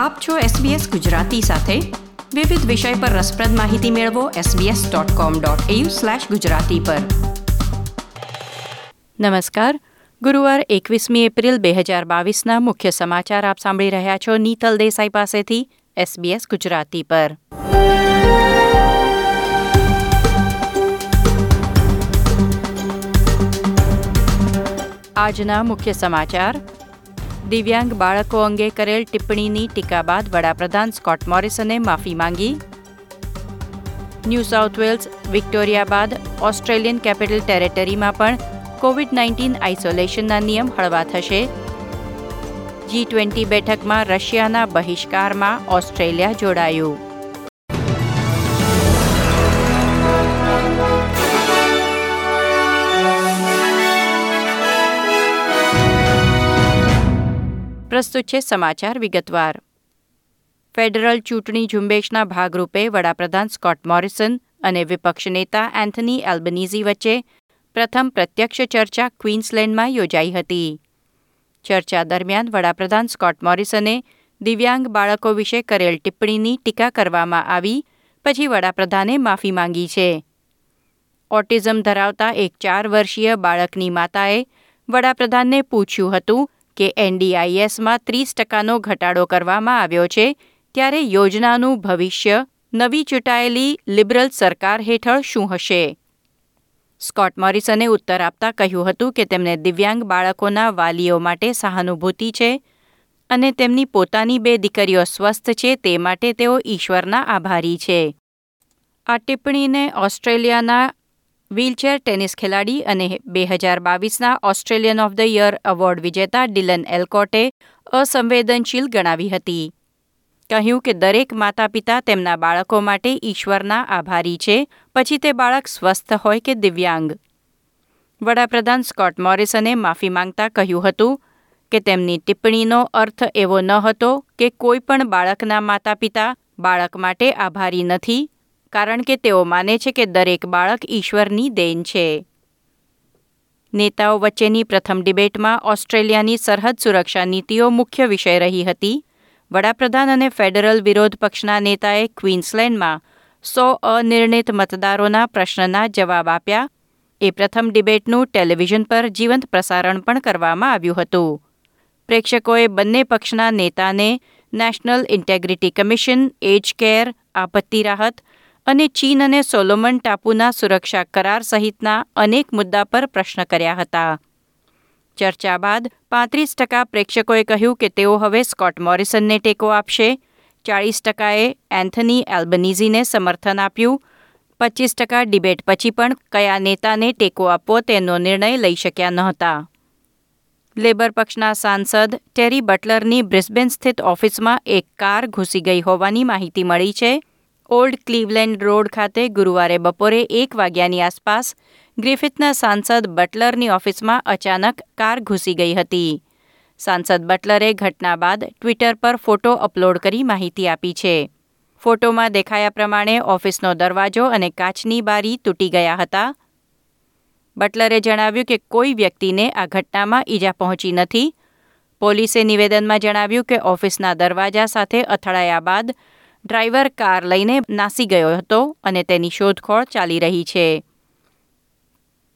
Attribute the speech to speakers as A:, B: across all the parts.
A: આપ છો SBS ગુજરાતી સાથે. વિવિધ વિષય પર રસપ્રદ માહિતી મેળવો sbs.com.au/gujarati પર. નમસ્કાર. ગુરુવાર એકવીસમી એપ્રિલ બે હજાર બાવીસના મુખ્ય સમાચાર આપ સાંભળી રહ્યા છો નીતલ દેસાઈ પાસેથી SBS ગુજરાતી પર. આજના મુખ્ય સમાચાર. દિવ્યાંગ બાળકો અંગે કરેલ ટિપ્પણીની ટીકા બાદ વડાપ્રધાન સ્કોટ મોરિસને માફી માંગી. ન્યૂ સાઉથ વેલ્સ, વિક્ટોરિયા બાદ ઓસ્ટ્રેલિયન કેપિટલ ટેરેટરીમાં પણ કોવિડ નાઇન્ટીન આઇસોલેશનના નિયમ હળવા થશે. જી ટ્વેન્ટી બેઠકમાં રશિયાના બહિષ્કારમાં ઓસ્ટ્રેલિયા જોડાયું. પ્રસ્તુત છે સમાચાર વિગતવાર. ફેડરલ ચૂંટણી ઝુંબેશના ભાગરૂપે વડાપ્રધાન સ્કોટ મોરિસન અને વિપક્ષ નેતા એન્થની એલ્બનીઝી વચ્ચે પ્રથમ પ્રત્યક્ષ ચર્ચા ક્વીન્સલેન્ડમાં યોજાઈ હતી. ચર્ચા દરમિયાન વડાપ્રધાન સ્કોટ મોરિસને દિવ્યાંગ બાળકો વિશે કરેલ ટિપ્પણીની ટીકા કરવામાં આવી, પછી વડાપ્રધાને માફી માંગી છે. ઓટિઝમ ધરાવતા એક ચાર વર્ષીય બાળકની માતાએ વડાપ્રધાનને પૂછ્યું હતું કે એનડીઆઈએસમાં ત્રીસ ટકાનો ઘટાડો કરવામાં આવ્યો છે, ત્યારે યોજનાનું ભવિષ્ય નવી ચૂંટાયેલી લિબરલ સરકાર હેઠળ શું હશે? સ્કોટ મોરિસને ઉત્તર આપતા કહ્યું હતું કે તેમને દિવ્યાંગ બાળકોના વાલીઓ માટે સહાનુભૂતિ છે અને તેમની પોતાની બે દીકરીઓ સ્વસ્થ છે, તે માટે તેઓ ઈશ્વરના આભારી છે. આ ટિપ્પણીને ઓસ્ટ્રેલિયાના વ્હીલચેર ટેનિસ ખેલાડી અને બે હજાર બાવીસના Australian of the year award વિજેતા ડિલન એલકોટે અસંવેદનશીલ ગણાવી હતી. કહ્યું કે દરેક માતા પિતા તેમના બાળકો માટે ઈશ્વરના આભારી છે, પછી તે બાળક સ્વસ્થ હોય કે દિવ્યાંગ. વડાપ્રધાન સ્કોટ મોરિસને માફી માંગતા કહ્યું હતું કે તેમની ટિપ્પણીનો અર્થ એવો ન હતો કે કોઈ પણ બાળકના માતા પિતા બાળક માટે આભારી નથી કારણ કે તેઓ માને છે કે દરેક બાળક ઈશ્વરની દેન છે. નેતાઓ વચ્ચેની પ્રથમ ડિબેટમાં ઓસ્ટ્રેલિયાની સરહદ સુરક્ષા નીતિઓ મુખ્ય વિષય રહી હતી. વડાપ્રધાન અને ફેડરલ વિરોધ પક્ષના નેતાએ ક્વીન્સલેન્ડમાં સો અનિર્ણિત મતદારોના પ્રશ્નના જવાબ આપ્યા. એ પ્રથમ ડિબેટનું ટેલિવિઝન પર જીવંત પ્રસારણ પણ કરવામાં આવ્યું હતું. પ્રેક્ષકોએ બંને પક્ષના નેતાને national integrity commission, age care, આપત્તિ રાહત અને ચીન અને સોલોમન ટાપુના સુરક્ષા કરાર સહિતના અનેક મુદ્દા પર પ્રશ્ન કર્યા હતા. ચર્ચા બાદ પાંત્રીસ ટકા પ્રેક્ષકોએ કહ્યું કે તેઓ હવે સ્કોટ મોરિસનને ટેકો આપશે. ચાળીસ ટકાએ એન્થની એલ્બનીઝીને સમર્થન આપ્યું. પચીસ ટકા ડિબેટ પછી પણ કયા નેતાને ટેકો આપવો તેનો નિર્ણય લઈ શક્યા નહોતા. લેબર પક્ષના સાંસદ ટેરી બટલરની બ્રિસ્બેન સ્થિત ઓફિસમાં એક કાર ઘૂસી ગઈ હોવાની માહિતી મળી છે. ઓલ્ડ ક્લીવલેન્ડ રોડ ખાતે ગુરુવારે બપોરે એક વાગ્યાની આસપાસ ગ્રિફિથના સાંસદ બટલરની ઓફિસમાં અચાનક કાર ઘૂસી ગઈ હતી. સાંસદ બટલરે ઘટના બાદ ટ્વિટર પર ફોટો અપલોડ કરી માહિતી આપી છે. ફોટોમાં દેખાયા પ્રમાણે ઓફિસનો દરવાજો અને કાચની બારી તૂટી ગયા હતા. બટલરે જણાવ્યું કે કોઈ વ્યક્તિને આ ઘટનામાં ઈજા પહોંચી નથી. પોલીસે નિવેદનમાં જણાવ્યું કે ઓફિસના દરવાજા સાથે અથડાયા બાદ ડ્રાઈવર કાર લઈને નાસી ગયો હતો અને તેની શોધખોળ ચાલી રહી છે.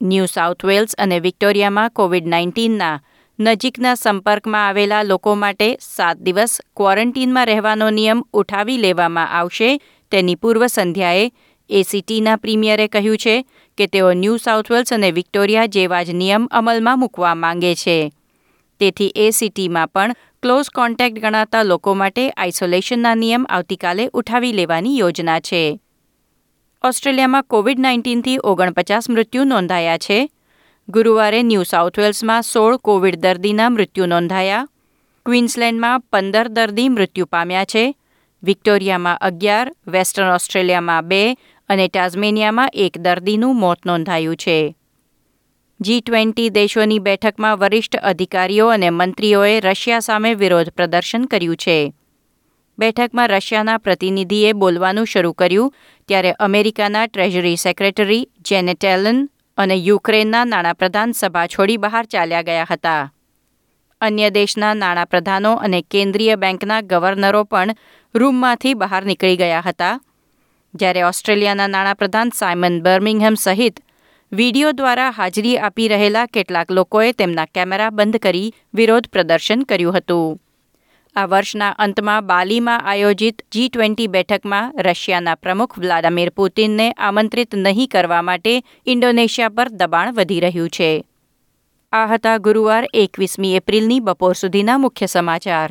A: ન્યૂ સાઉથ વેલ્સ અને વિક્ટોરિયામાં કોવિડ નાઇન્ટીનના નજીકના સંપર્કમાં આવેલા લોકો માટે સાત દિવસ ક્વોરન્ટીનમાં રહેવાનો નિયમ ઉઠાવી લેવામાં આવશે તેની પૂર્વ સંધ્યાએ એસીટીના પ્રીમિયરે કહ્યું છે કે તેઓ ન્યૂ સાઉથ વેલ્સ અને વિક્ટોરિયા જેવા જ નિયમ અમલમાં મૂકવા માંગે છે. તેથી એ સિટીમાં પણ ક્લોઝ કોન્ટેક્ટ ગણાતા લોકો માટે આઇસોલેશનના નિયમ આવતીકાલે ઉઠાવી લેવાની યોજના છે. ઓસ્ટ્રેલિયામાં કોવિડ નાઇન્ટીનથી ઓગણપચાસ મૃત્યુ નોંધાયા છે. ગુરુવારે ન્યૂ સાઉથ વેલ્સમાં સોળ કોવિડ દર્દીના મૃત્યુ નોંધાયા. ક્વીન્સલેન્ડમાં પંદર દર્દી મૃત્યુ પામ્યા છે. વિક્ટોરિયામાં અગિયાર, વેસ્ટર્ન ઓસ્ટ્રેલિયામાં બે અને ટાઝમેનિયામાં એક દર્દીનું મોત નોંધાયું છે. જી ટ્વેન્ટી દેશોની બેઠકમાં વરિષ્ઠ અધિકારીઓ અને મંત્રીઓએ રશિયા સામે વિરોધ પ્રદર્શન કર્યું છે. બેઠકમાં રશિયાના પ્રતિનિધિએ બોલવાનું શરૂ કર્યું, ત્યારે અમેરિકાના ટ્રેઝરી સેક્રેટરી જેનેટેલન અને યુક્રેનના નાણાપ્રધાન સભા છોડી બહાર ચાલ્યા ગયા હતા. અન્ય દેશના નાણાપ્રધાનો અને કેન્દ્રીય બેંકના ગવર્નરો પણ રૂમમાંથી બહાર નીકળી ગયા હતા. જ્યારે ઓસ્ટ્રેલિયાના નાણાપ્રધાન સાયમન બર્મિંગહેમ સહિત વીડિયો દ્વારા હાજરી આપી રહેલા કેટલાક લોકોએ તેમના કેમેરા બંધ કરી વિરોધ પ્રદર્શન કર્યું હતું. આ વર્ષના અંતમાં બાલીમાં આયોજિત જી ટ્વેન્ટી બેઠકમાં રશિયાના પ્રમુખ વ્લાદિમીર પુતિનને આમંત્રિત નહીં કરવા માટે ઇન્ડોનેશિયા પર દબાણ વધી રહ્યું છે. આ હતા ગુરુવાર એકવીસમી એપ્રિલની બપોર સુધીના મુખ્ય સમાચાર.